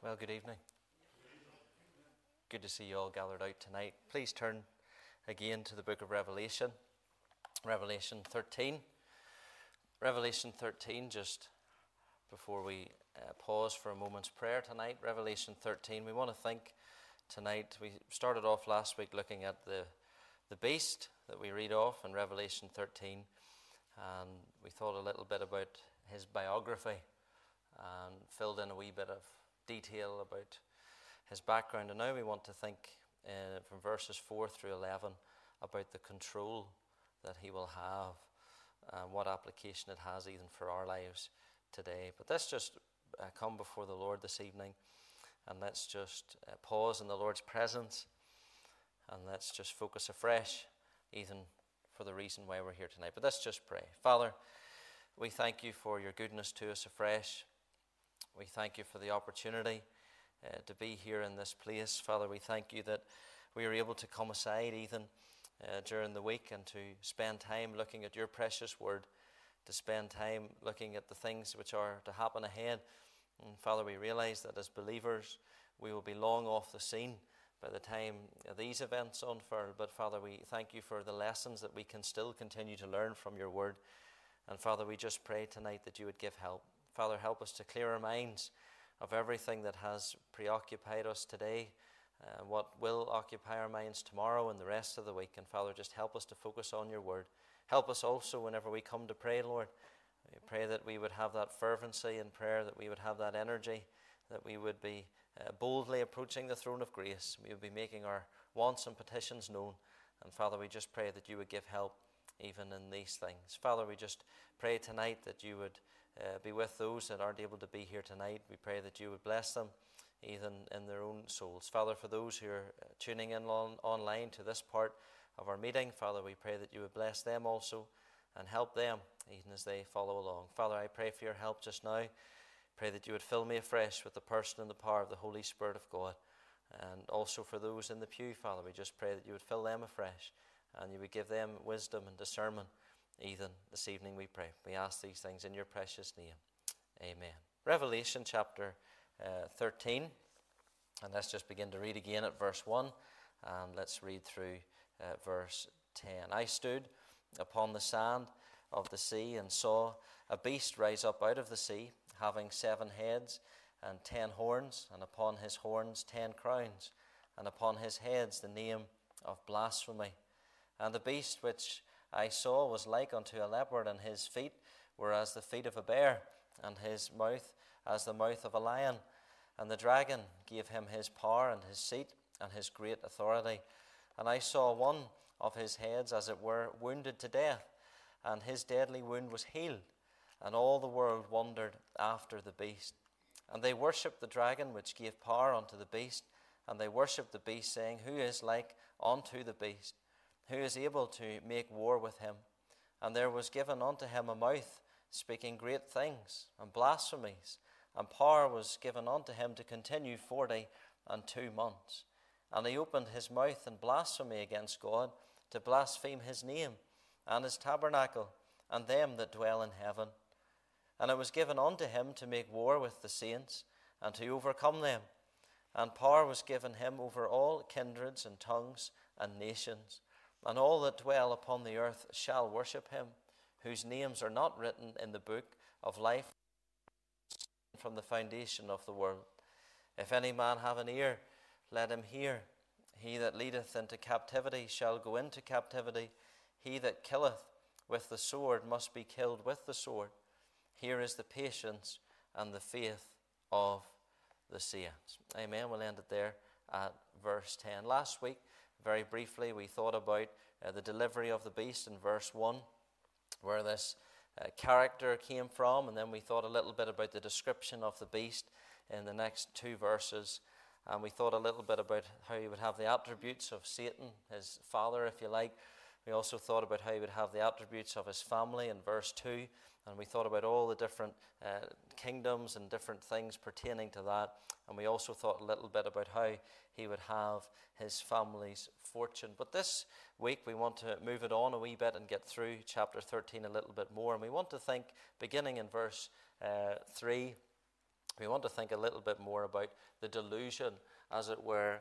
Well, good evening. Good to see you all gathered out tonight. Please turn again to the book of Revelation, Revelation 13. Revelation 13, just before we uh, pause for a moment's prayer tonight. Revelation 13, we want to think tonight. We started off last week looking at the, the beast that we read off in Revelation 13, and we thought a little bit about his biography and filled in a wee bit of detail about his background. And now we want to think uh, from verses 4 through 11 about the control that he will have and what application it has even for our lives today. But let's just uh, come before the Lord this evening and let's just uh, pause in the Lord's presence and let's just focus afresh, even for the reason why we're here tonight. But let's just pray. Father, we thank you for your goodness to us afresh. We thank you for the opportunity uh, to be here in this place. Father, we thank you that we are able to come aside even uh, during the week and to spend time looking at your precious word, to spend time looking at the things which are to happen ahead. And Father, we realize that as believers, we will be long off the scene by the time these events unfurl. But Father, we thank you for the lessons that we can still continue to learn from your word. And Father, we just pray tonight that you would give help. Father, help us to clear our minds of everything that has preoccupied us today, uh, what will occupy our minds tomorrow and the rest of the week. And Father, just help us to focus on your word. Help us also whenever we come to pray, Lord. We pray that we would have that fervency in prayer, that we would have that energy, that we would be uh, boldly approaching the throne of grace. We would be making our wants and petitions known. And Father, we just pray that you would give help even in these things. Father, we just pray tonight that you would uh, be with those that aren't able to be here tonight. We pray that you would bless them, even in their own souls. Father, for those who are uh, tuning in on, online to this part of our meeting, Father, we pray that you would bless them also and help them even as they follow along. Father, I pray for your help just now. Pray that you would fill me afresh with the person and the power of the Holy Spirit of God. And also for those in the pew, Father, we just pray that you would fill them afresh and you would give them wisdom and discernment even this evening, we pray. We ask these things in your precious name. Amen. Revelation chapter uh, 13. And let's just begin to read again at verse 1. And let's read through uh, verse 10. I stood upon the sand of the sea and saw a beast rise up out of the sea, having seven heads and ten horns, and upon his horns ten crowns, and upon his heads the name of blasphemy. And the beast which I saw was like unto a leopard, and his feet were as the feet of a bear, and his mouth as the mouth of a lion. And the dragon gave him his power and his seat and his great authority. And I saw one of his heads, as it were, wounded to death, and his deadly wound was healed. And all the world wondered after the beast. And they worshipped the dragon which gave power unto the beast, and they worshipped the beast, saying, Who is like unto the beast? Who is able to make war with him. And there was given unto him a mouth speaking great things and blasphemies, and power was given unto him to continue forty and two months. And he opened his mouth in blasphemy against God, to blaspheme his name, and his tabernacle, and them that dwell in heaven. And it was given unto him to make war with the saints, and to overcome them. And power was given him over all kindreds and tongues and nations and all that dwell upon the earth shall worship him, whose names are not written in the book of life from the foundation of the world. If any man have an ear, let him hear. He that leadeth into captivity shall go into captivity. He that killeth with the sword must be killed with the sword. Here is the patience and the faith of the saints. Amen. We'll end it there at verse 10. Last week, very briefly, we thought about uh, the delivery of the beast in verse 1, where this uh, character came from, and then we thought a little bit about the description of the beast in the next two verses. And we thought a little bit about how he would have the attributes of Satan, his father, if you like. We also thought about how he would have the attributes of his family in verse 2. And we thought about all the different uh, kingdoms and different things pertaining to that. And we also thought a little bit about how he would have his family's fortune. But this week we want to move it on a wee bit and get through chapter 13 a little bit more. And we want to think, beginning in verse uh, 3, we want to think a little bit more about the delusion, as it were,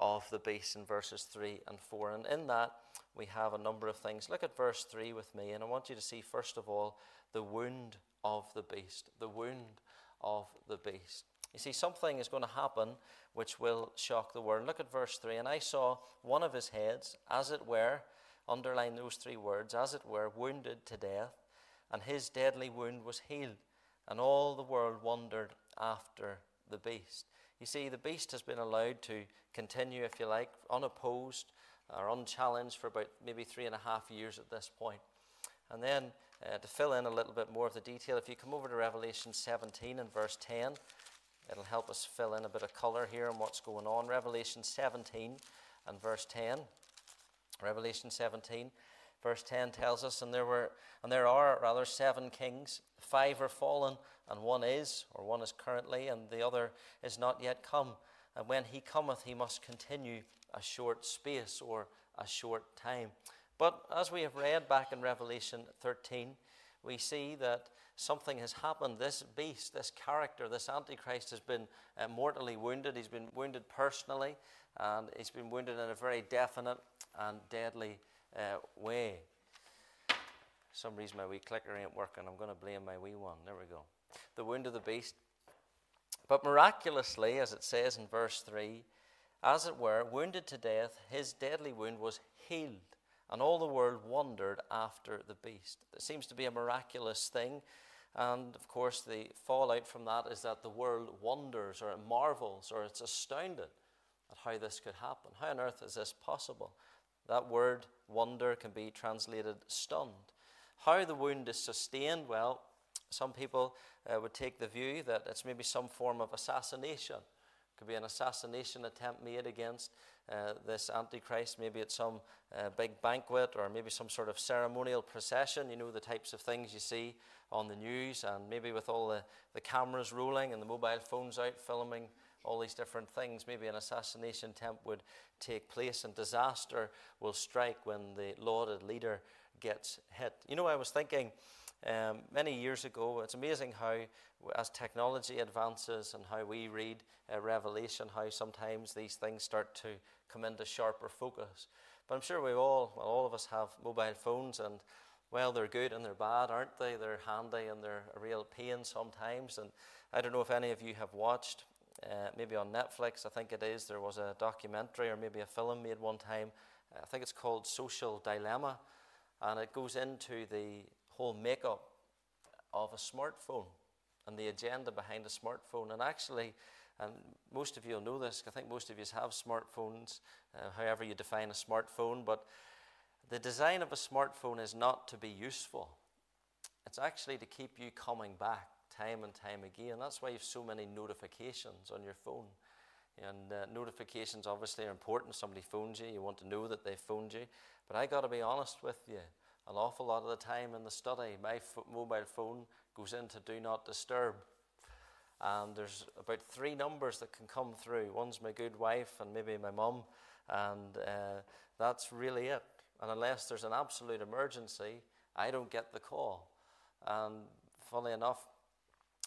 of the beast in verses 3 and 4. And in that, we have a number of things. Look at verse 3 with me, and I want you to see, first of all, the wound of the beast. The wound of the beast. You see, something is going to happen which will shock the world. Look at verse 3. And I saw one of his heads, as it were, underline those three words, as it were, wounded to death, and his deadly wound was healed. And all the world wondered after the beast. You see, the beast has been allowed to continue, if you like, unopposed or unchallenged for about maybe three and a half years at this point. And then uh, to fill in a little bit more of the detail, if you come over to Revelation 17 and verse 10, it'll help us fill in a bit of colour here on what's going on. Revelation 17 and verse 10. Revelation 17, verse 10 tells us, and there were and there are rather seven kings, five are fallen, and one is, or one is currently, and the other is not yet come. And when he cometh, he must continue a short space or a short time. But as we have read back in Revelation 13, we see that something has happened. This beast, this character, this Antichrist has been uh, mortally wounded. He's been wounded personally, and he's been wounded in a very definite and deadly uh, way. some reason my wee clicker ain't working. I'm going to blame my wee one. There we go. The wound of the beast. But miraculously, as it says in verse 3, as it were, wounded to death, his deadly wound was healed, and all the world wondered after the beast. It seems to be a miraculous thing, and of course, the fallout from that is that the world wonders or it marvels or it's astounded at how this could happen. How on earth is this possible? That word wonder can be translated stunned. How the wound is sustained, well, some people uh, would take the view that it's maybe some form of assassination. It could be an assassination attempt made against uh, this Antichrist, maybe at some uh, big banquet or maybe some sort of ceremonial procession. You know, the types of things you see on the news, and maybe with all the, the cameras rolling and the mobile phones out filming all these different things. Maybe an assassination attempt would take place, and disaster will strike when the lauded leader gets hit. You know, I was thinking um, many years ago, it's amazing how, as technology advances and how we read uh, Revelation, how sometimes these things start to come into sharper focus. But I'm sure we all, well, all of us have mobile phones, and well, they're good and they're bad, aren't they? They're handy and they're a real pain sometimes. And I don't know if any of you have watched, uh, maybe on Netflix, I think it is, there was a documentary or maybe a film made one time. I think it's called Social Dilemma, and it goes into the whole makeup of a smartphone and the agenda behind a smartphone. And actually, and most of you will know this, I think most of you have smartphones, uh, however you define a smartphone, but the design of a smartphone is not to be useful. It's actually to keep you coming back time and time again. That's why you have so many notifications on your phone. And uh, notifications obviously are important. Somebody phones you, you want to know that they phoned you. But I got to be honest with you an awful lot of the time in the study, my mobile phone goes into do not disturb. And there's about three numbers that can come through. One's my good wife and maybe my mum, and uh, that's really it. And unless there's an absolute emergency, I don't get the call. And funny enough,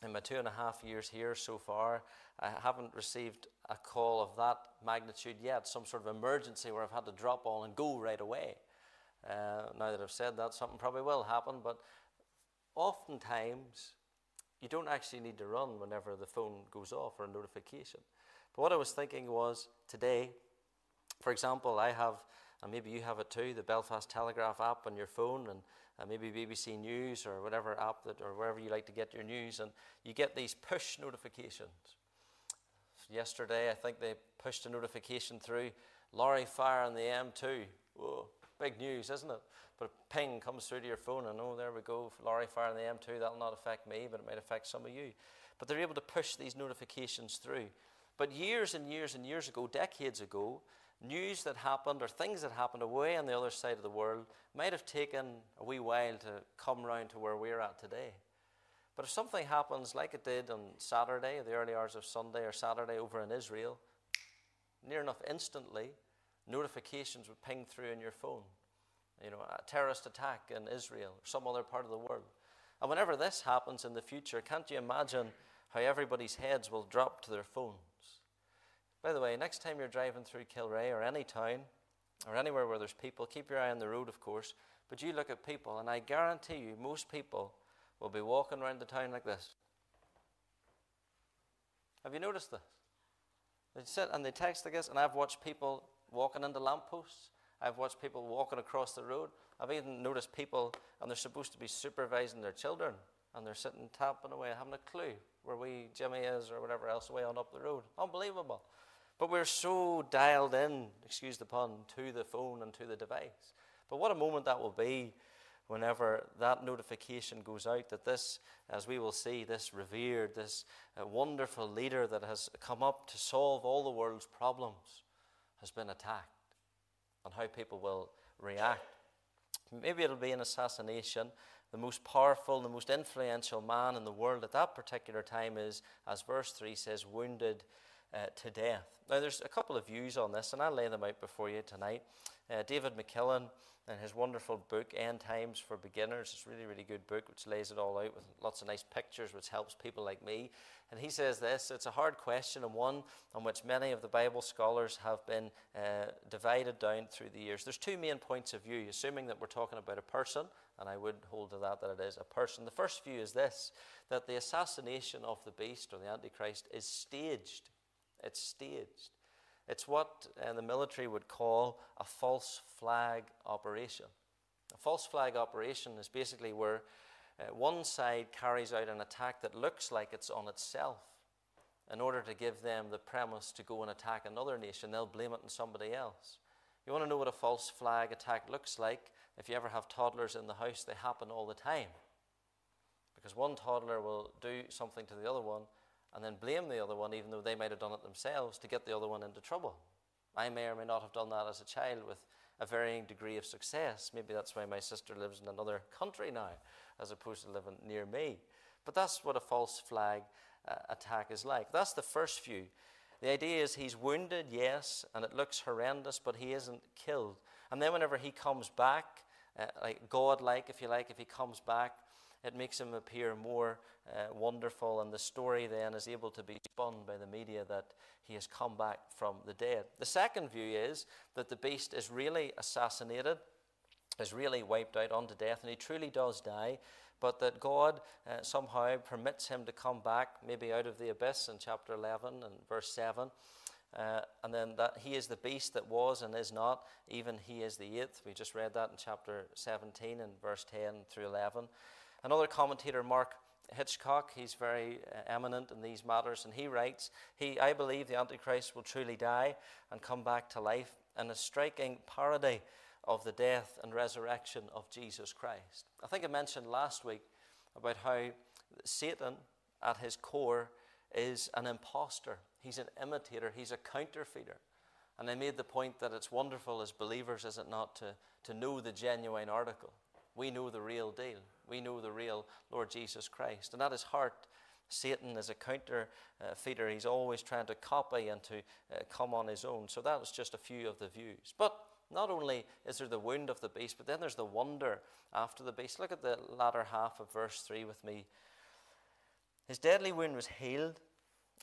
in my two and a half years here so far, I haven't received a call of that magnitude yet, some sort of emergency where I've had to drop all and go right away. Uh, now that I've said that, something probably will happen, but oftentimes you don't actually need to run whenever the phone goes off or a notification. But what I was thinking was today, for example, I have, and maybe you have it too, the Belfast Telegraph app on your phone, and uh, maybe BBC News or whatever app that, or wherever you like to get your news, and you get these push notifications. Yesterday, I think they pushed a notification through lorry fire on the M2. Whoa, Big news, isn't it? But a ping comes through to your phone, and oh, there we go, lorry fire in the M2. That'll not affect me, but it might affect some of you. But they're able to push these notifications through. But years and years and years ago, decades ago, news that happened or things that happened away on the other side of the world might have taken a wee while to come round to where we're at today. But if something happens like it did on Saturday, the early hours of Sunday or Saturday over in Israel, near enough instantly, notifications would ping through in your phone. You know, a terrorist attack in Israel or some other part of the world. And whenever this happens in the future, can't you imagine how everybody's heads will drop to their phones. By the way, next time you're driving through Kilrea or any town or anywhere where there's people, keep your eye on the road, of course, but you look at people, and I guarantee you, most people will be walking around the town like this. Have you noticed this? They sit and they text like this, and I've watched people walking into lampposts. I've watched people walking across the road. I've even noticed people, and they're supposed to be supervising their children, and they're sitting tapping away, having a clue where we Jimmy is or whatever else way on up the road. Unbelievable. But we're so dialed in, excuse the pun, to the phone and to the device. But what a moment that will be whenever that notification goes out that this, as we will see, this revered, this uh, wonderful leader that has come up to solve all the world's problems has been attacked, and how people will react. Maybe it'll be an assassination. The most powerful, the most influential man in the world at that particular time is, as verse 3 says, wounded uh, to death. Now, there's a couple of views on this, and I'll lay them out before you tonight. Uh, David McKillen and his wonderful book, End Times for Beginners. It's a really, really good book which lays it all out with lots of nice pictures, which helps people like me. And he says this it's a hard question and one on which many of the Bible scholars have been uh, divided down through the years. There's two main points of view, assuming that we're talking about a person, and I would hold to that that it is a person. The first view is this that the assassination of the beast or the Antichrist is staged. It's staged. It's what uh, the military would call a false flag operation. A false flag operation is basically where uh, one side carries out an attack that looks like it's on itself in order to give them the premise to go and attack another nation. They'll blame it on somebody else. You want to know what a false flag attack looks like? If you ever have toddlers in the house, they happen all the time. Because one toddler will do something to the other one and then blame the other one, even though they might have done it themselves, to get the other one into trouble. I may or may not have done that as a child with a varying degree of success. Maybe that's why my sister lives in another country now, as opposed to living near me. But that's what a false flag uh, attack is like. That's the first view. The idea is he's wounded, yes, and it looks horrendous, but he isn't killed. And then whenever he comes back, uh, like God like, if you like, if he comes back, it makes him appear more uh, wonderful, and the story then is able to be spun by the media that he has come back from the dead. The second view is that the beast is really assassinated, is really wiped out unto death, and he truly does die, but that God uh, somehow permits him to come back, maybe out of the abyss in chapter 11 and verse 7. Uh, and then that he is the beast that was and is not, even he is the eighth. We just read that in chapter 17 and verse 10 through 11. Another commentator, Mark Hitchcock, he's very uh, eminent in these matters, and he writes, he, I believe the Antichrist will truly die and come back to life in a striking parody of the death and resurrection of Jesus Christ. I think I mentioned last week about how Satan, at his core, is an impostor. He's an imitator, he's a counterfeiter. And I made the point that it's wonderful as believers, is it not, to, to know the genuine article. We know the real deal. We know the real Lord Jesus Christ. And at his heart, Satan is a counter feeder. He's always trying to copy and to uh, come on his own. So that was just a few of the views. But not only is there the wound of the beast, but then there's the wonder after the beast. Look at the latter half of verse 3 with me. His deadly wound was healed,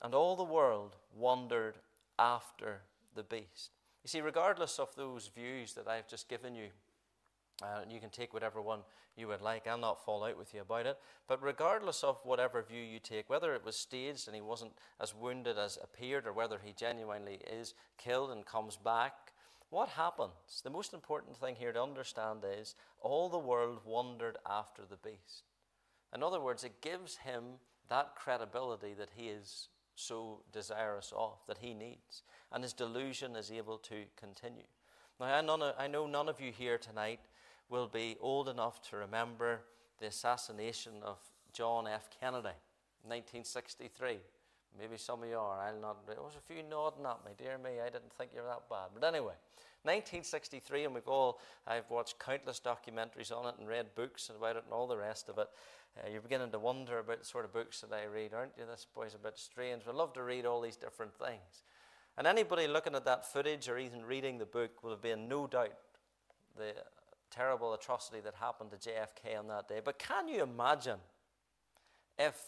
and all the world wondered after the beast. You see, regardless of those views that I've just given you, uh, you can take whatever one you would like. I'll not fall out with you about it. But regardless of whatever view you take, whether it was staged and he wasn't as wounded as appeared, or whether he genuinely is killed and comes back, what happens? The most important thing here to understand is all the world wondered after the beast. In other words, it gives him that credibility that he is so desirous of, that he needs. And his delusion is able to continue. Now, I know none of you here tonight will be old enough to remember the assassination of John F. Kennedy, 1963. Maybe some of you are. I'll not. There was a few nodding at me. Dear me, I didn't think you were that bad. But anyway, 1963, and we've all. I've watched countless documentaries on it and read books about it and all the rest of it. Uh, you're beginning to wonder about the sort of books that I read, aren't you? This boy's a bit strange. We love to read all these different things. And anybody looking at that footage or even reading the book will have been no doubt the terrible atrocity that happened to JFK on that day. But can you imagine if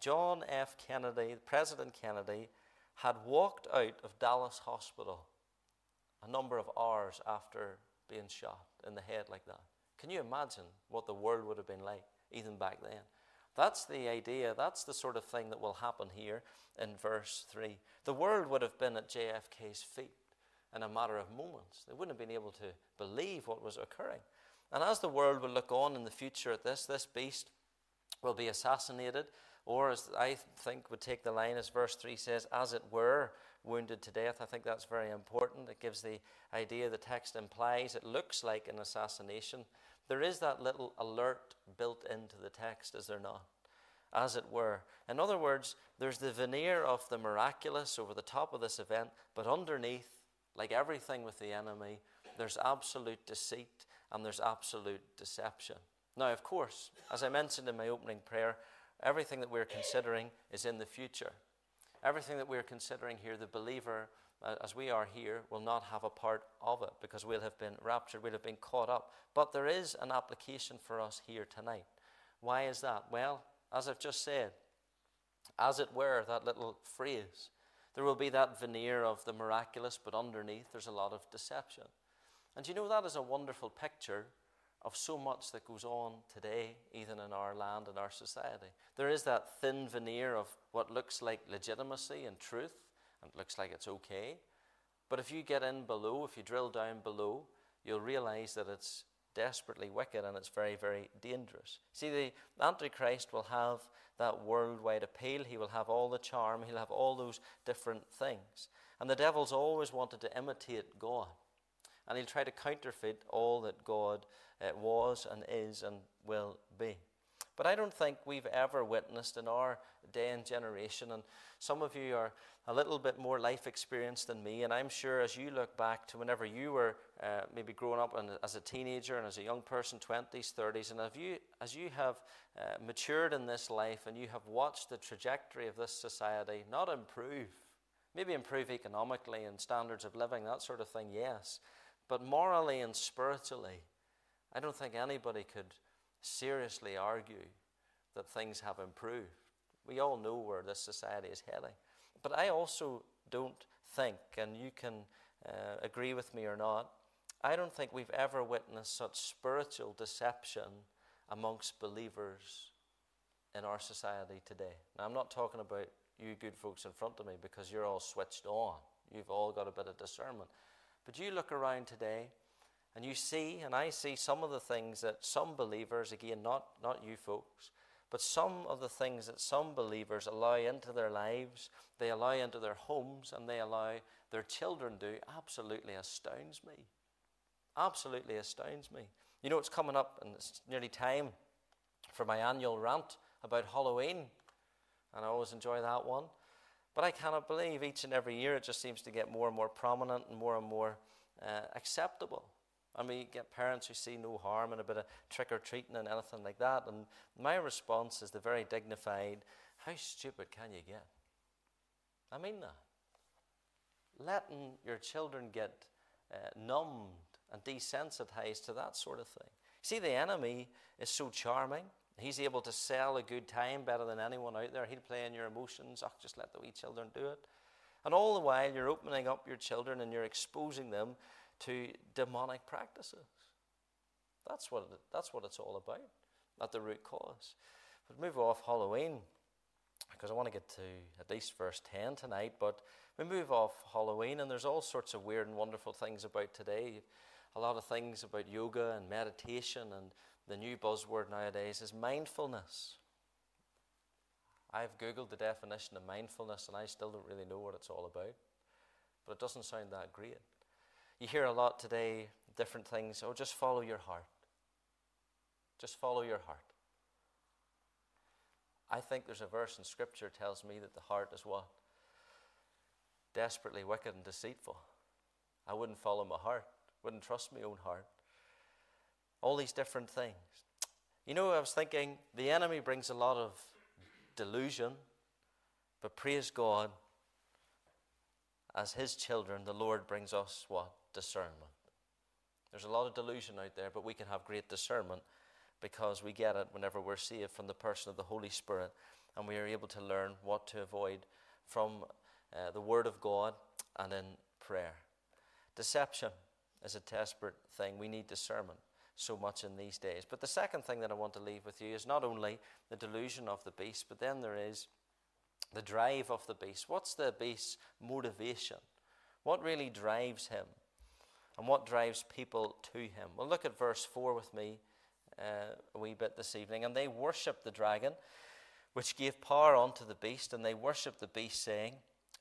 John F. Kennedy, President Kennedy, had walked out of Dallas Hospital a number of hours after being shot in the head like that. Can you imagine what the world would have been like even back then? That's the idea. That's the sort of thing that will happen here in verse 3. The world would have been at JFK's feet in a matter of moments. They wouldn't have been able to believe what was occurring. And as the world will look on in the future at this, this beast will be assassinated, or as I think would take the line, as verse 3 says, as it were, wounded to death. I think that's very important. It gives the idea the text implies it looks like an assassination. There is that little alert built into the text, is there not? As it were. In other words, there's the veneer of the miraculous over the top of this event, but underneath, like everything with the enemy, there's absolute deceit and there's absolute deception. Now, of course, as I mentioned in my opening prayer, everything that we're considering is in the future. Everything that we're considering here, the believer, uh, as we are here, will not have a part of it because we'll have been raptured, we'll have been caught up. But there is an application for us here tonight. Why is that? Well, as I've just said, as it were, that little phrase, there will be that veneer of the miraculous, but underneath there's a lot of deception. And you know, that is a wonderful picture of so much that goes on today, even in our land and our society. There is that thin veneer of what looks like legitimacy and truth, and it looks like it's okay. But if you get in below, if you drill down below, you'll realize that it's desperately wicked and it's very, very dangerous. See, the Antichrist will have that worldwide appeal. He will have all the charm. He'll have all those different things. And the devil's always wanted to imitate God. And he'll try to counterfeit all that God uh, was and is and will be. But I don't think we've ever witnessed in our day and generation, and some of you are a little bit more life experienced than me, and I'm sure as you look back to whenever you were uh, maybe growing up and as a teenager and as a young person, 20s, 30s, and as you, as you have uh, matured in this life and you have watched the trajectory of this society not improve, maybe improve economically and standards of living, that sort of thing, yes, but morally and spiritually, I don't think anybody could seriously argue that things have improved. We all know where this society is heading. But I also don't think, and you can uh, agree with me or not, I don't think we've ever witnessed such spiritual deception amongst believers in our society today. Now, I'm not talking about you good folks in front of me because you're all switched on. You've all got a bit of discernment. But you look around today and you see, and I see some of the things that some believers, again, not, not you folks, but some of the things that some believers allow into their lives, they allow into their homes, and they allow their children do, absolutely astounds me. Absolutely astounds me. You know, it's coming up, and it's nearly time for my annual rant about Halloween, and I always enjoy that one. But I cannot believe each and every year it just seems to get more and more prominent and more and more uh, acceptable. Mean, you get parents who see no harm in a bit of trick or treating and anything like that. And my response is the very dignified, how stupid can you get? I mean that. Letting your children get uh, numbed and desensitized to that sort of thing. See, the enemy is so charming. He's able to sell a good time better than anyone out there. He'll play in your emotions. Oh, just let the wee children do it. And all the while, you're opening up your children and you're exposing them to demonic practices. That's what, it, that's what it's all about, at the root cause. But move off Halloween, because I want to get to at least verse 10 tonight. But we move off Halloween, and there's all sorts of weird and wonderful things about today. A lot of things about yoga and meditation, and the new buzzword nowadays is mindfulness. I've Googled the definition of mindfulness, and I still don't really know what it's all about. But it doesn't sound that great. You hear a lot today, different things. Oh, just follow your heart. Just follow your heart. I think there's a verse in Scripture tells me that the heart is what? Desperately wicked and deceitful. I wouldn't follow my heart, wouldn't trust my own heart. All these different things. You know, I was thinking the enemy brings a lot of delusion, but praise God, as his children, the Lord brings us what? Discernment. There's a lot of delusion out there, but we can have great discernment because we get it whenever we're saved from the person of the Holy Spirit and we are able to learn what to avoid from uh, the Word of God and in prayer. Deception is a desperate thing. We need discernment so much in these days. But the second thing that I want to leave with you is not only the delusion of the beast, but then there is the drive of the beast. What's the beast's motivation? What really drives him? And what drives people to him? Well, look at verse 4 with me uh, a wee bit this evening. And they worshipped the dragon, which gave power unto the beast, and they worshipped the beast, saying,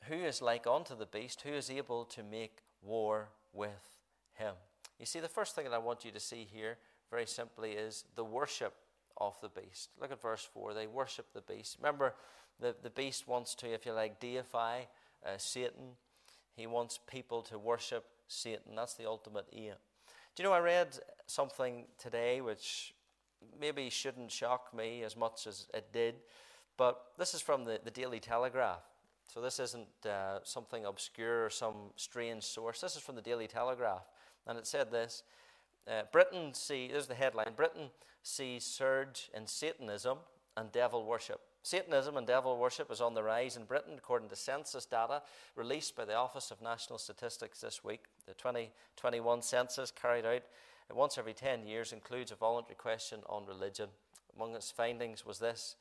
Who is like unto the beast? Who is able to make war with him? You see, the first thing that I want you to see here, very simply, is the worship of the beast. Look at verse 4. They worship the beast. Remember, the, the beast wants to, if you like, deify uh, Satan. He wants people to worship Satan. That's the ultimate aim. Do you know, I read something today which maybe shouldn't shock me as much as it did, but this is from the, the Daily Telegraph. So this isn't uh, something obscure or some strange source. This is from the Daily Telegraph. And it said this uh, Britain see, there's the headline Britain sees surge in Satanism and devil worship. Satanism and devil worship is on the rise in Britain, according to census data released by the Office of National Statistics this week. The 2021 census, carried out uh, once every 10 years, includes a voluntary question on religion. Among its findings was this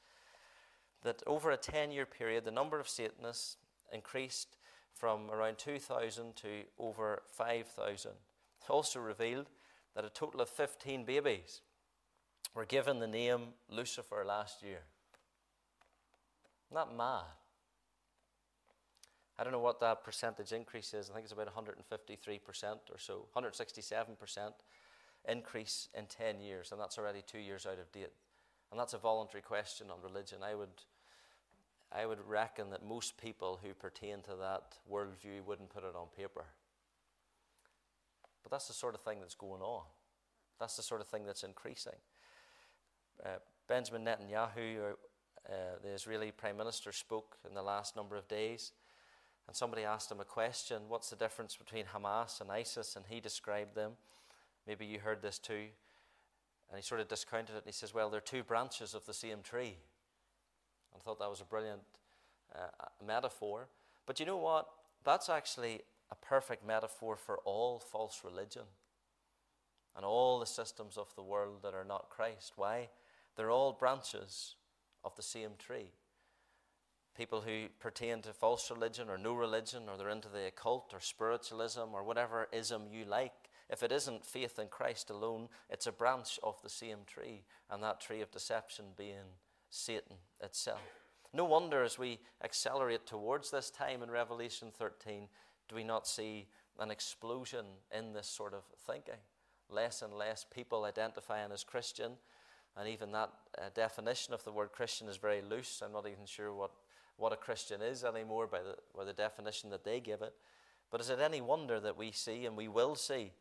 that over a 10 year period, the number of Satanists increased from around 2,000 to over 5,000. It also revealed that a total of 15 babies were given the name Lucifer last year. Not mad. I don't know what that percentage increase is. I think it's about 153% or so, 167% increase in 10 years, and that's already two years out of date. And that's a voluntary question on religion. I would, I would reckon that most people who pertain to that worldview wouldn't put it on paper. But that's the sort of thing that's going on. That's the sort of thing that's increasing. Uh, Benjamin Netanyahu, uh, the Israeli Prime Minister, spoke in the last number of days, and somebody asked him a question What's the difference between Hamas and ISIS? And he described them. Maybe you heard this too. And he sort of discounted it, and he says, Well, they're two branches of the same tree. I thought that was a brilliant uh, metaphor. But you know what? That's actually a perfect metaphor for all false religion and all the systems of the world that are not Christ. Why? They're all branches of the same tree. People who pertain to false religion or no religion, or they're into the occult or spiritualism or whatever ism you like, if it isn't faith in Christ alone, it's a branch of the same tree, and that tree of deception being Satan itself. No wonder as we accelerate towards this time in Revelation 13, do we not see an explosion in this sort of thinking? Less and less people identifying as Christian and even that uh, definition of the word Christian is very loose. I'm not even sure what, what a Christian is anymore by the, by the definition that they give it. But is it any wonder that we see, and we will see,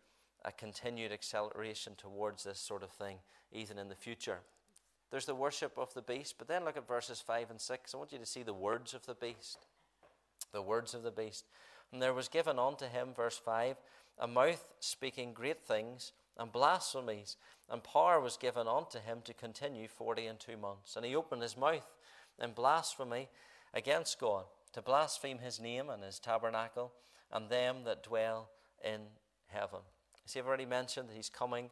a continued acceleration towards this sort of thing, even in the future? There's the worship of the beast, but then look at verses 5 and 6. I want you to see the words of the beast. The words of the beast. And there was given unto him, verse 5, a mouth speaking great things and blasphemies, and power was given unto him to continue forty and two months. And he opened his mouth in blasphemy against God, to blaspheme his name and his tabernacle, and them that dwell in heaven. See, I've already mentioned that he's coming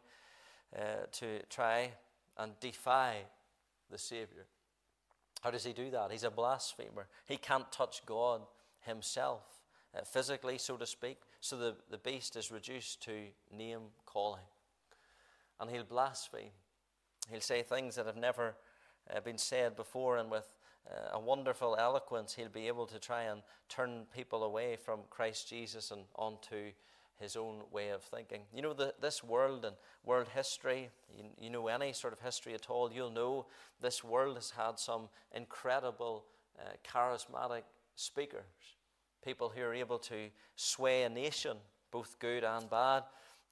uh, to try and defy the Savior. How does he do that? He's a blasphemer. He can't touch God himself, uh, physically, so to speak. So the, the beast is reduced to name calling. And he'll blaspheme. He'll say things that have never uh, been said before, and with uh, a wonderful eloquence, he'll be able to try and turn people away from Christ Jesus and onto his own way of thinking. You know, the, this world and world history, you, you, know any sort of history at all, you'll know this world has had some incredible, uh, charismatic speakers people who are able to sway a nation, both good and bad,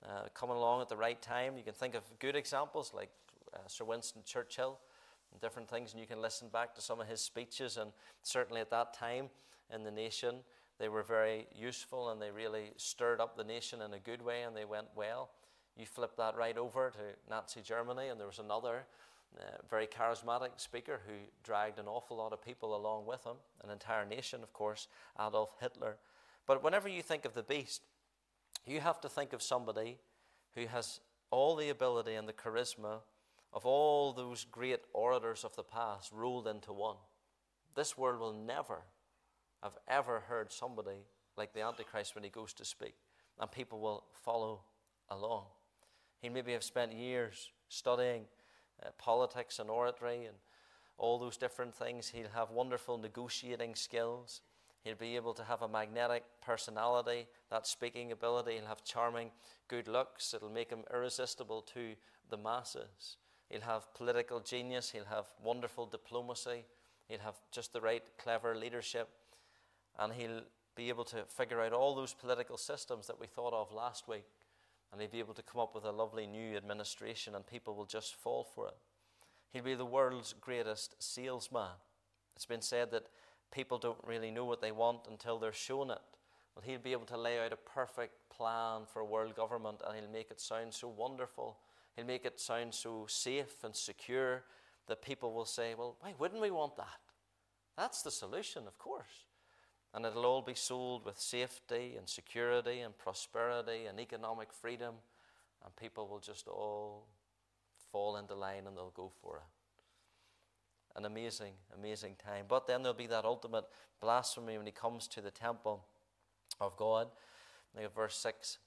uh, coming along at the right time. You can think of good examples like uh, Sir Winston Churchill and different things, and you can listen back to some of his speeches. And certainly at that time in the nation, they were very useful and they really stirred up the nation in a good way and they went well. You flip that right over to Nazi Germany, and there was another uh, very charismatic speaker who dragged an awful lot of people along with him, an entire nation, of course, Adolf Hitler. But whenever you think of the beast, you have to think of somebody who has all the ability and the charisma of all those great orators of the past rolled into one. This world will never have ever heard somebody like the Antichrist when he goes to speak, and people will follow along. He maybe have spent years studying uh, politics and oratory and all those different things. He'll have wonderful negotiating skills. He'll be able to have a magnetic personality, that speaking ability. He'll have charming good looks. It'll make him irresistible to the masses. He'll have political genius. He'll have wonderful diplomacy. He'll have just the right, clever leadership. And he'll be able to figure out all those political systems that we thought of last week and he'll be able to come up with a lovely new administration, and people will just fall for it. He'll be the world's greatest salesman. It's been said that people don't really know what they want until they're shown it. Well, he'll be able to lay out a perfect plan for world government, and he'll make it sound so wonderful. He'll make it sound so safe and secure that people will say, Well, why wouldn't we want that? That's the solution, of course and it'll all be sold with safety and security and prosperity and economic freedom, and people will just all fall into line and they'll go for it. An amazing, amazing time. But then there'll be that ultimate blasphemy when he comes to the temple of God. Look at verse 6.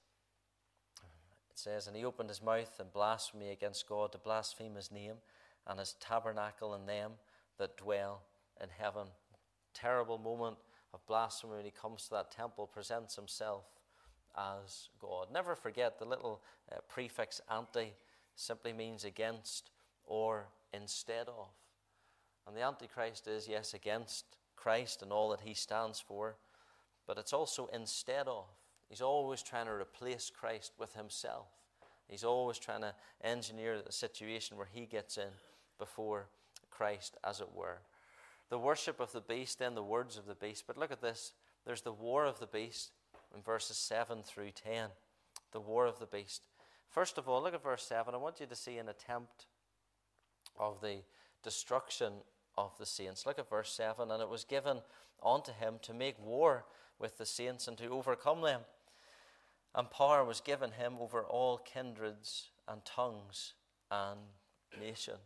It says, And he opened his mouth and blasphemy against God to blaspheme his name and his tabernacle and them that dwell in heaven. Terrible moment of blasphemy when he comes to that temple, presents himself as God. Never forget the little uh, prefix anti simply means against or instead of. And the Antichrist is, yes, against Christ and all that he stands for, but it's also instead of. He's always trying to replace Christ with himself. He's always trying to engineer a situation where he gets in before Christ, as it were the worship of the beast, then the words of the beast. But look at this there's the war of the beast in verses 7 through 10. The war of the beast. First of all, look at verse 7. I want you to see an attempt of the destruction of the saints. Look at verse 7. And it was given unto him to make war with the saints and to overcome them. And power was given him over all kindreds and tongues and nations.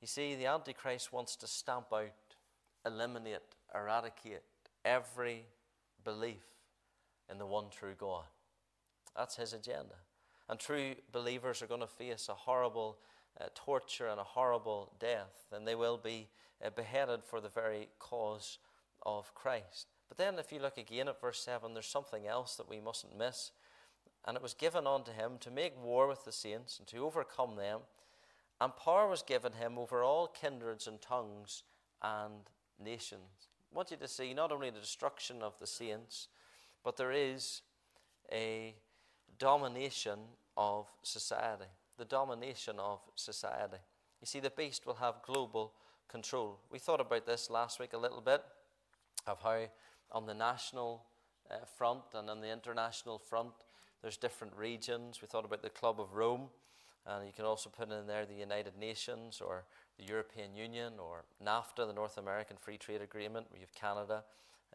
You see, the Antichrist wants to stamp out, eliminate, eradicate every belief in the one true God. That's his agenda. And true believers are going to face a horrible uh, torture and a horrible death, and they will be uh, beheaded for the very cause of Christ. But then, if you look again at verse 7, there's something else that we mustn't miss. And it was given unto him to make war with the saints and to overcome them and power was given him over all kindreds and tongues and nations. I want you to see not only the destruction of the saints, but there is a domination of society. The domination of society. You see, the beast will have global control. We thought about this last week a little bit of how on the national uh, front and on the international front there's different regions. We thought about the Club of Rome and you can also put in there the United Nations or the European Union or NAFTA, the North American Free Trade Agreement, where you have Canada,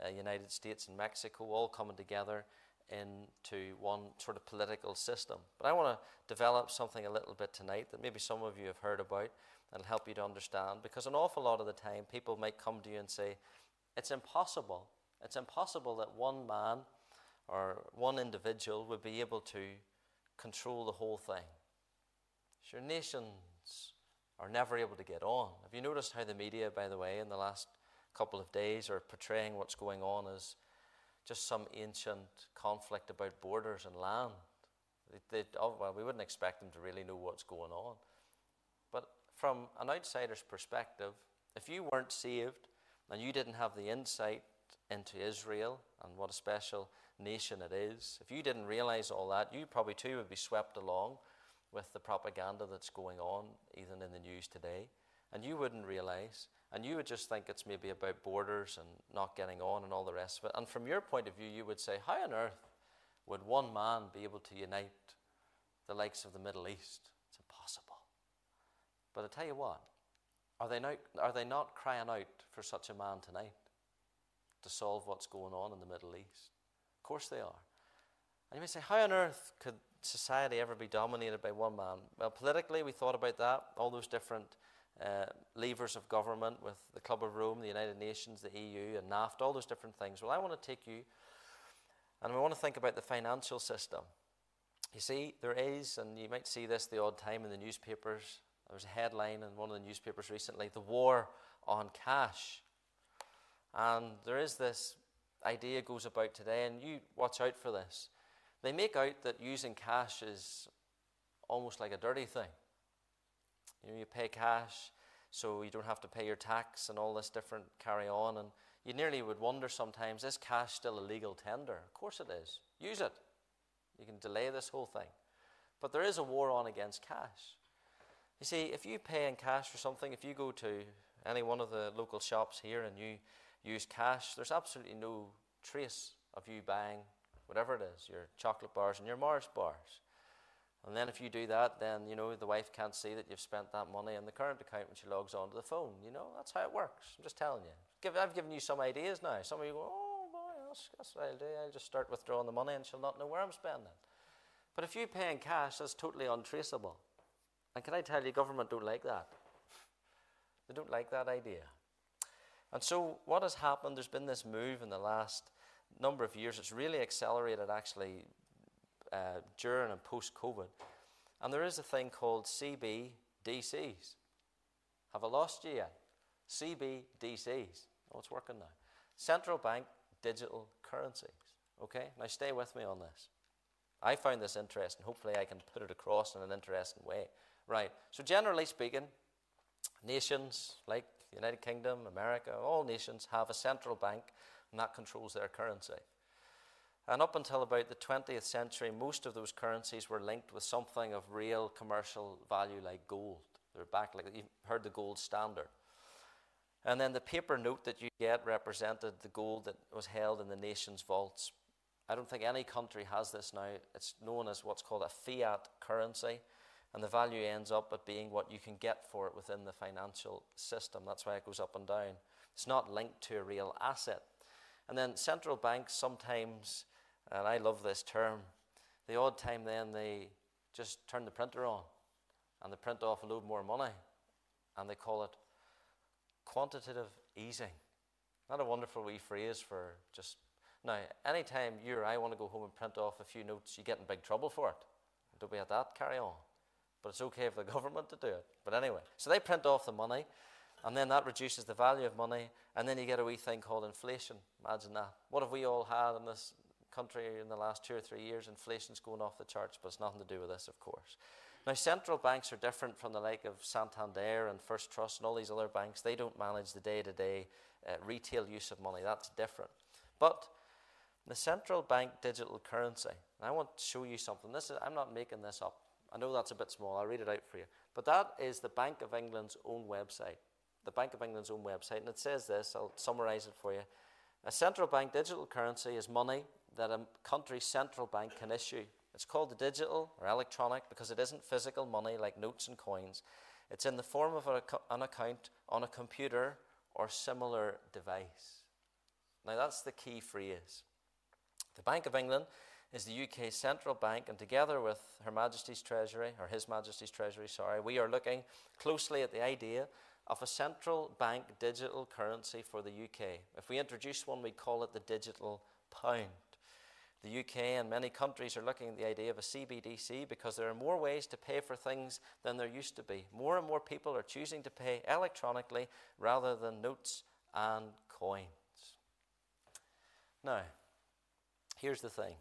uh, United States, and Mexico all coming together into one sort of political system. But I want to develop something a little bit tonight that maybe some of you have heard about and it'll help you to understand because an awful lot of the time people might come to you and say, It's impossible. It's impossible that one man or one individual would be able to control the whole thing. Sure, nations are never able to get on. Have you noticed how the media, by the way, in the last couple of days are portraying what's going on as just some ancient conflict about borders and land? They, they, oh, well, we wouldn't expect them to really know what's going on. But from an outsider's perspective, if you weren't saved and you didn't have the insight into Israel and what a special nation it is, if you didn't realize all that, you probably too would be swept along with the propaganda that's going on, even in the news today. And you wouldn't realize, and you would just think it's maybe about borders and not getting on and all the rest of it. And from your point of view, you would say, How on earth would one man be able to unite the likes of the Middle East? It's impossible. But I tell you what, are they, not, are they not crying out for such a man tonight to solve what's going on in the Middle East? Of course they are. And you may say, how on earth could society ever be dominated by one man? Well, politically, we thought about that, all those different uh, levers of government with the Club of Rome, the United Nations, the EU, and NAFTA, all those different things. Well, I want to take you and we want to think about the financial system. You see, there is, and you might see this the odd time in the newspapers. There was a headline in one of the newspapers recently the war on cash. And there is this idea goes about today, and you watch out for this. They make out that using cash is almost like a dirty thing. You know, you pay cash, so you don't have to pay your tax and all this different carry on. And you nearly would wonder sometimes is cash still a legal tender? Of course it is. Use it. You can delay this whole thing. But there is a war on against cash. You see, if you pay in cash for something, if you go to any one of the local shops here and you use cash, there's absolutely no trace of you buying whatever it is your chocolate bars and your Mars bars. And then if you do that, then you know the wife can't see that you've spent that money in the current account when she logs onto the phone. You know that's how it works. I'm just telling you. Give, I've given you some ideas now. Some of you go, oh boy, that's, that's what I'll do. I'll just start withdrawing the money, and she'll not know where I'm spending it. But if you pay in cash, that's totally untraceable. And can I tell you, government don't like that. They don't like that idea. And so, what has happened? There's been this move in the last number of years. It's really accelerated actually uh, during and post COVID. And there is a thing called CBDCs. Have I lost you yet? CBDCs. Oh, it's working now. Central bank digital currencies. Okay? Now stay with me on this. I find this interesting. Hopefully, I can put it across in an interesting way. Right. So, generally speaking, nations like the United Kingdom, America, all nations have a central bank, and that controls their currency. And up until about the 20th century, most of those currencies were linked with something of real commercial value, like gold. They're back, like you heard the gold standard. And then the paper note that you get represented the gold that was held in the nation's vaults. I don't think any country has this now. It's known as what's called a fiat currency, and the value ends up at being what you can get for it within the financial system. That's why it goes up and down. It's not linked to a real asset. And then central banks sometimes, and I love this term, the odd time then they just turn the printer on and they print off a load more money and they call it quantitative easing. Not a wonderful wee phrase for just. Now, anytime you or I want to go home and print off a few notes, you get in big trouble for it. Don't be at that, carry on. But it's okay for the government to do it. But anyway, so they print off the money, and then that reduces the value of money, and then you get a wee thing called inflation. Imagine that. What have we all had in this country in the last two or three years? Inflation's going off the charts, but it's nothing to do with this, of course. Now, central banks are different from the like of Santander and First Trust and all these other banks. They don't manage the day to day retail use of money. That's different. But the central bank digital currency, I want to show you something. This is, I'm not making this up. I know that's a bit small. I'll read it out for you. But that is the Bank of England's own website. The Bank of England's own website. And it says this I'll summarize it for you. A central bank digital currency is money that a country's central bank can issue it's called the digital or electronic because it isn't physical money like notes and coins. It's in the form of an account on a computer or similar device. Now, that's the key phrase. The Bank of England is the UK's central bank, and together with Her Majesty's Treasury, or His Majesty's Treasury, sorry, we are looking closely at the idea of a central bank digital currency for the UK. If we introduce one, we call it the digital pound. The UK and many countries are looking at the idea of a CBDC because there are more ways to pay for things than there used to be. More and more people are choosing to pay electronically rather than notes and coins. Now, here's the thing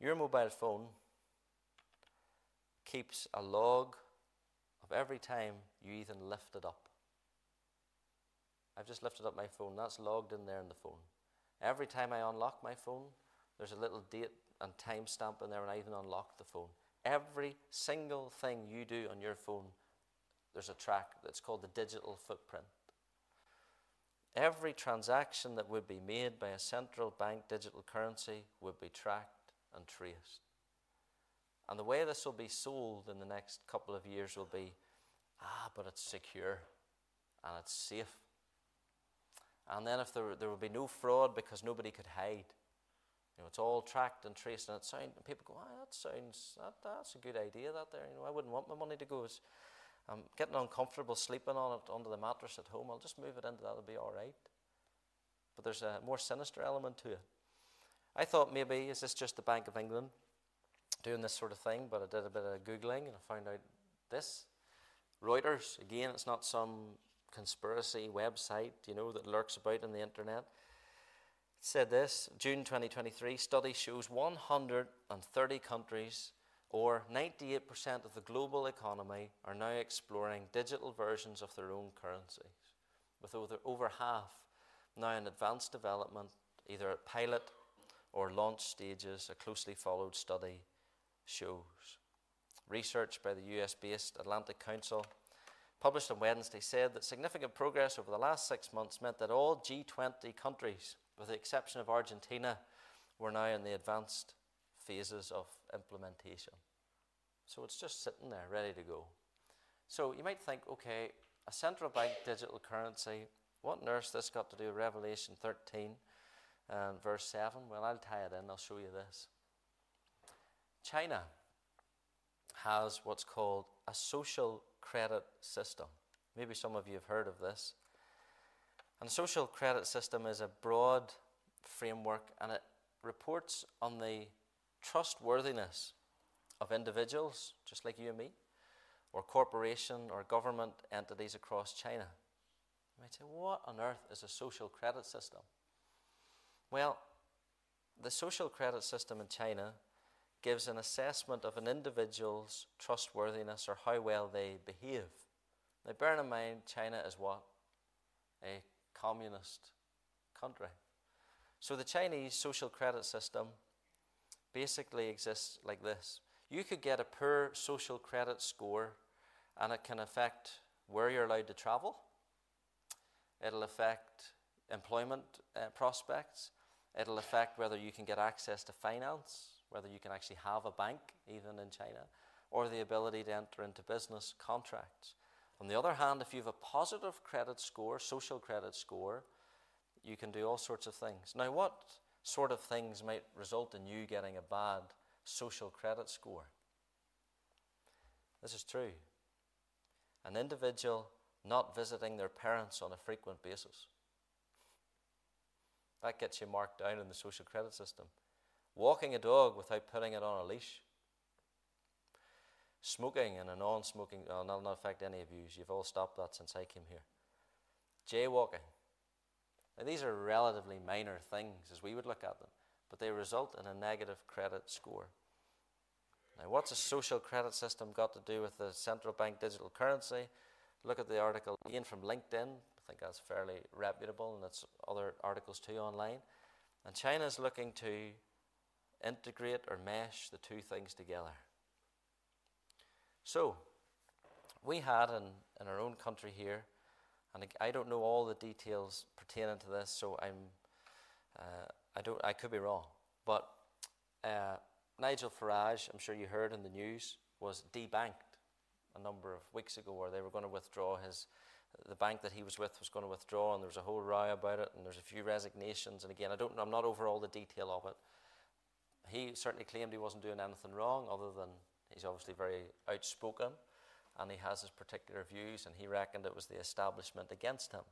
your mobile phone keeps a log of every time you even lift it up. I've just lifted up my phone, that's logged in there in the phone. Every time I unlock my phone, there's a little date and timestamp in there when I even unlock the phone. Every single thing you do on your phone, there's a track that's called the digital footprint. Every transaction that would be made by a central bank digital currency would be tracked and traced. And the way this will be sold in the next couple of years will be ah, but it's secure and it's safe. And then if there, there will be no fraud because nobody could hide. You know, it's all tracked and traced, and it sound, and people go, ah, that sounds, that, that's a good idea, that there. You know, I wouldn't want my money to go. It's, I'm getting uncomfortable sleeping on it under the mattress at home. I'll just move it into that, it'll be all right. But there's a more sinister element to it. I thought maybe, is this just the Bank of England doing this sort of thing? But I did a bit of Googling and I found out this. Reuters, again, it's not some conspiracy website, you know, that lurks about in the internet. It said this June 2023 study shows 130 countries, or 98% of the global economy, are now exploring digital versions of their own currencies, with over, over half now in advanced development, either at pilot or launch stages, a closely followed study shows. Research by the US based Atlantic Council, published on Wednesday, said that significant progress over the last six months meant that all G20 countries, with the exception of Argentina, were now in the advanced phases of implementation. So it's just sitting there, ready to go. So you might think, okay, a central bank digital currency, what on earth this got to do with Revelation 13 and verse 7? Well, I'll tie it in, I'll show you this. China has what's called a social credit system. Maybe some of you have heard of this. And a social credit system is a broad framework and it reports on the trustworthiness of individuals, just like you and me, or corporation or government entities across China. You might say, what on earth is a social credit system? Well, the social credit system in China gives an assessment of an individual's trustworthiness or how well they behave. Now, bear in mind, China is what? A communist country. So, the Chinese social credit system basically exists like this you could get a poor social credit score, and it can affect where you're allowed to travel, it'll affect employment uh, prospects, it'll affect whether you can get access to finance whether you can actually have a bank, even in China, or the ability to enter into business contracts. On the other hand, if you have a positive credit score, social credit score, you can do all sorts of things. Now, what sort of things might result in you getting a bad social credit score? This is true. An individual not visiting their parents on a frequent basis. That gets you marked down in the social credit system walking a dog without putting it on a leash, smoking in a non smoking, oh, uh, that'll not affect any of you. You've all stopped that since I came here. Jaywalking. Now, these are relatively minor things as we would look at them, but they result in a negative credit score. Now, what's a social credit system got to do with the central bank digital currency? Look at the article again from LinkedIn. I think that's fairly reputable, and that's other articles too online. And China is looking to integrate or mesh the two things together. So, we had in, in our own country here, and I don't know all the details pertaining to this, so I'm, uh, I, don't, I could be wrong. But uh, Nigel Farage, I'm sure you heard in the news, was debanked a number of weeks ago, where they were going to withdraw his. The bank that he was with was going to withdraw, and there was a whole row about it, and there's a few resignations. And again, I don't, I'm not over all the detail of it, he certainly claimed he wasn't doing anything wrong, other than he's obviously very outspoken and he has his particular views, and he reckoned it was the establishment against him.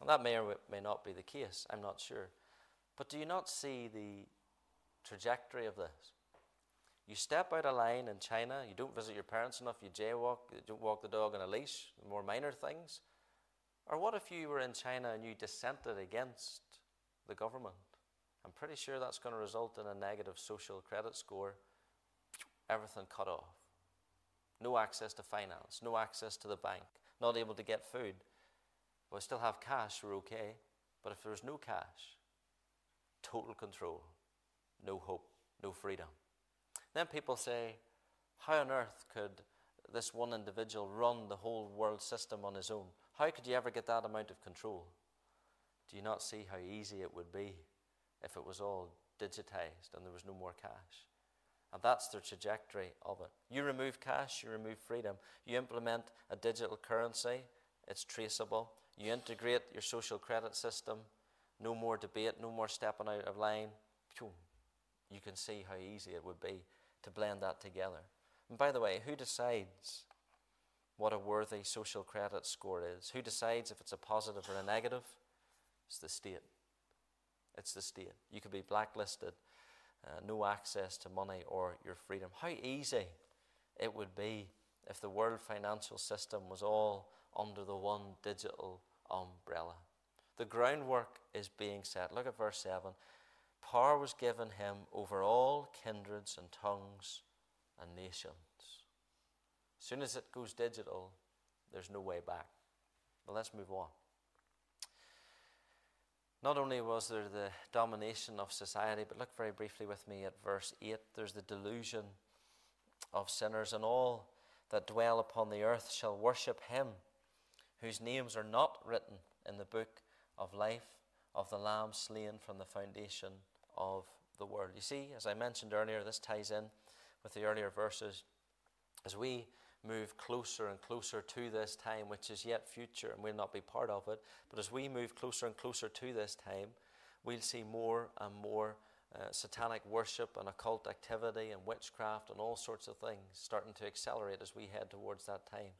And that may or may not be the case, I'm not sure. But do you not see the trajectory of this? You step out of line in China, you don't visit your parents enough, you jaywalk, you don't walk the dog on a leash, more minor things. Or what if you were in China and you dissented against the government? I'm pretty sure that's going to result in a negative social credit score. Everything cut off. No access to finance, no access to the bank, not able to get food. We still have cash, we're okay. But if there's no cash, total control, no hope, no freedom. Then people say, how on earth could this one individual run the whole world system on his own? How could you ever get that amount of control? Do you not see how easy it would be? If it was all digitized and there was no more cash. And that's the trajectory of it. You remove cash, you remove freedom. You implement a digital currency, it's traceable. You integrate your social credit system, no more debate, no more stepping out of line. You can see how easy it would be to blend that together. And by the way, who decides what a worthy social credit score is? Who decides if it's a positive or a negative? It's the state. It's the state. You could be blacklisted, uh, no access to money or your freedom. How easy it would be if the world financial system was all under the one digital umbrella. The groundwork is being set. Look at verse 7. Power was given him over all kindreds and tongues and nations. As soon as it goes digital, there's no way back. But let's move on. Not only was there the domination of society, but look very briefly with me at verse 8. There's the delusion of sinners, and all that dwell upon the earth shall worship him, whose names are not written in the book of life of the Lamb slain from the foundation of the world. You see, as I mentioned earlier, this ties in with the earlier verses. As we move closer and closer to this time, which is yet future and we'll not be part of it, but as we move closer and closer to this time, we'll see more and more uh, satanic worship and occult activity and witchcraft and all sorts of things starting to accelerate as we head towards that time.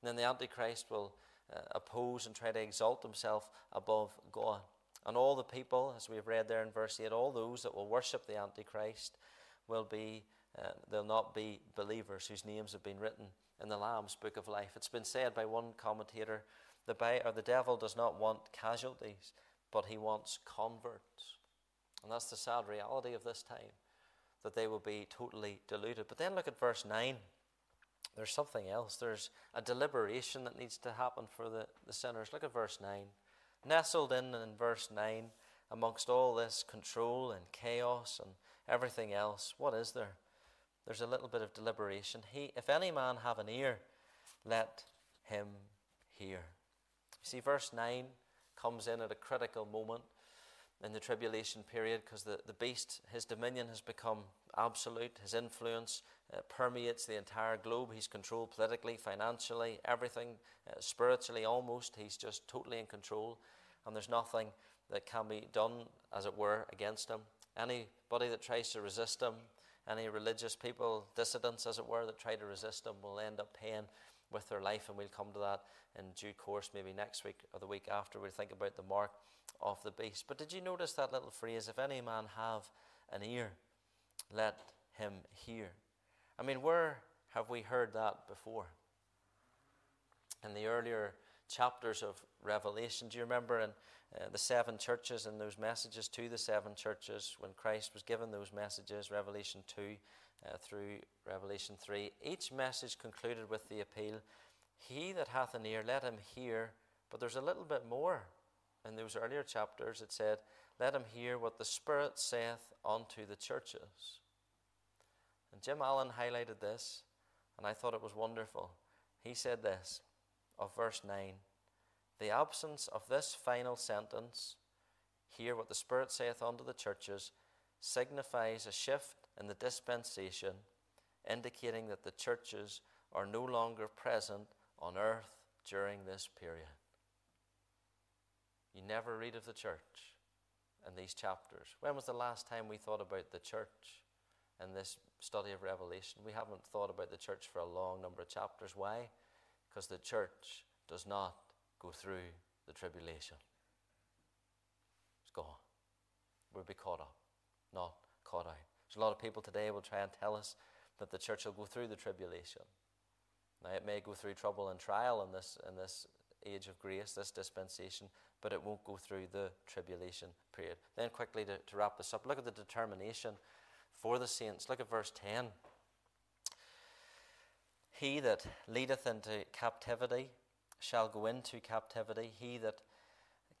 And then the Antichrist will uh, oppose and try to exalt himself above God. And all the people, as we've read there in verse 8, all those that will worship the Antichrist will be, uh, they'll not be believers whose names have been written in the Lamb's book of life. It's been said by one commentator the, or the devil does not want casualties, but he wants converts. And that's the sad reality of this time, that they will be totally deluded. But then look at verse 9 there's something else. There's a deliberation that needs to happen for the, the sinners. Look at verse 9. Nestled in in verse 9, amongst all this control and chaos and everything else, what is there? There's a little bit of deliberation. He, if any man have an ear, let him hear. You see, verse 9 comes in at a critical moment in the tribulation period because the, the beast, his dominion has become absolute. His influence uh, permeates the entire globe. He's controlled politically, financially, everything, uh, spiritually almost. He's just totally in control, and there's nothing that can be done, as it were, against him. Anybody that tries to resist him, any religious people, dissidents, as it were, that try to resist him, will end up paying with their life, and we'll come to that in due course, maybe next week or the week after. We'll think about the mark of the beast. But did you notice that little phrase, if any man have an ear, let him hear? I mean, where have we heard that before? In the earlier chapters of Revelation, do you remember in uh, the seven churches and those messages to the seven churches when Christ was given those messages, Revelation 2 uh, through Revelation 3? Each message concluded with the appeal He that hath an ear, let him hear. But there's a little bit more in those earlier chapters, it said, Let him hear what the Spirit saith unto the churches. And Jim Allen highlighted this, and I thought it was wonderful. He said this of verse 9 The absence of this final sentence, hear what the Spirit saith unto the churches, signifies a shift in the dispensation, indicating that the churches are no longer present on earth during this period. You never read of the church in these chapters. When was the last time we thought about the church in this study of Revelation? We haven't thought about the church for a long number of chapters. Why? Because the church does not go through the tribulation. It's gone. We'll be caught up, not caught out. There's a lot of people today will try and tell us that the church will go through the tribulation. Now, it may go through trouble and trial in this, in this age of grace, this dispensation, but it won't go through the tribulation period. Then, quickly to, to wrap this up, look at the determination for the saints. Look at verse 10. He that leadeth into captivity shall go into captivity. He that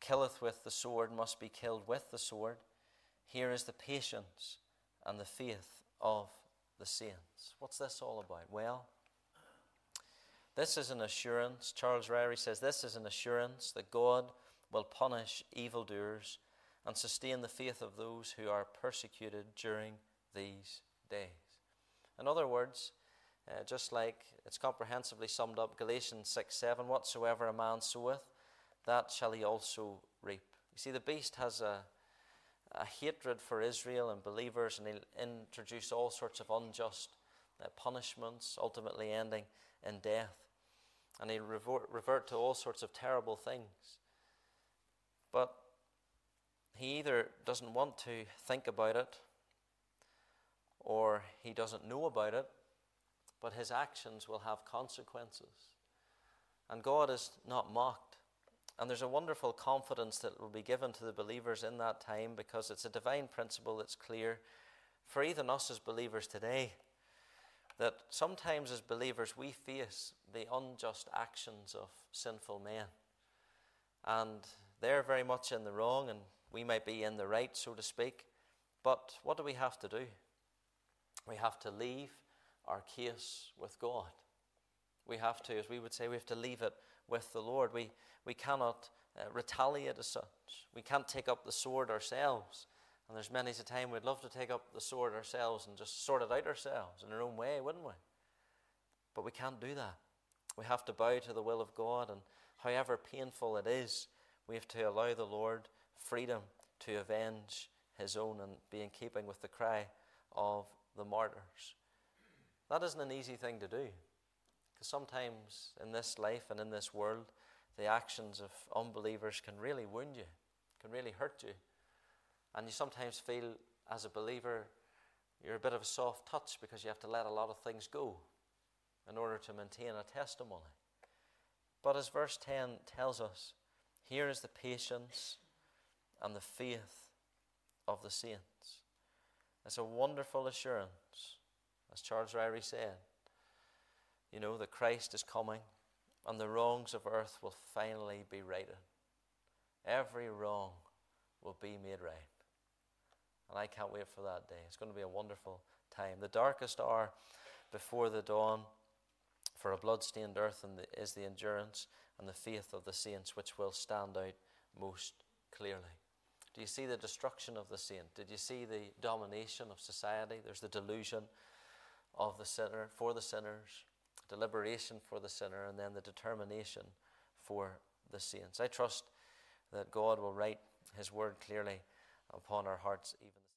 killeth with the sword must be killed with the sword. Here is the patience and the faith of the saints. What's this all about? Well, this is an assurance. Charles Ryrie says this is an assurance that God will punish evildoers and sustain the faith of those who are persecuted during these days. In other words, uh, just like it's comprehensively summed up, Galatians 6 7, whatsoever a man soweth, that shall he also reap. You see, the beast has a, a hatred for Israel and believers, and he'll introduce all sorts of unjust uh, punishments, ultimately ending in death. And he'll revert, revert to all sorts of terrible things. But he either doesn't want to think about it or he doesn't know about it, but his actions will have consequences. And God is not mocked. And there's a wonderful confidence that will be given to the believers in that time because it's a divine principle that's clear for even us as believers today. That sometimes as believers we face the unjust actions of sinful men. And they're very much in the wrong, and we might be in the right, so to speak. But what do we have to do? We have to leave our case with God. We have to, as we would say, we have to leave it with the Lord. We, we cannot uh, retaliate as such. We can't take up the sword ourselves. And there's many a time we'd love to take up the sword ourselves and just sort it out ourselves in our own way, wouldn't we? But we can't do that. We have to bow to the will of God, and however painful it is, we have to allow the Lord freedom to avenge his own and be in keeping with the cry of the martyrs. That isn't an easy thing to do. Because sometimes in this life and in this world, the actions of unbelievers can really wound you, can really hurt you. And you sometimes feel, as a believer, you're a bit of a soft touch because you have to let a lot of things go in order to maintain a testimony. But as verse 10 tells us, here is the patience and the faith of the saints. It's a wonderful assurance, as Charles Ryrie said. You know, that Christ is coming and the wrongs of earth will finally be righted. Every wrong will be made right. And I can't wait for that day. It's going to be a wonderful time. The darkest hour before the dawn for a blood-stained earth is the endurance and the faith of the saints, which will stand out most clearly. Do you see the destruction of the saint? Did you see the domination of society? There's the delusion of the sinner for the sinners, deliberation for the sinner, and then the determination for the saints. I trust that God will write His word clearly upon our hearts even.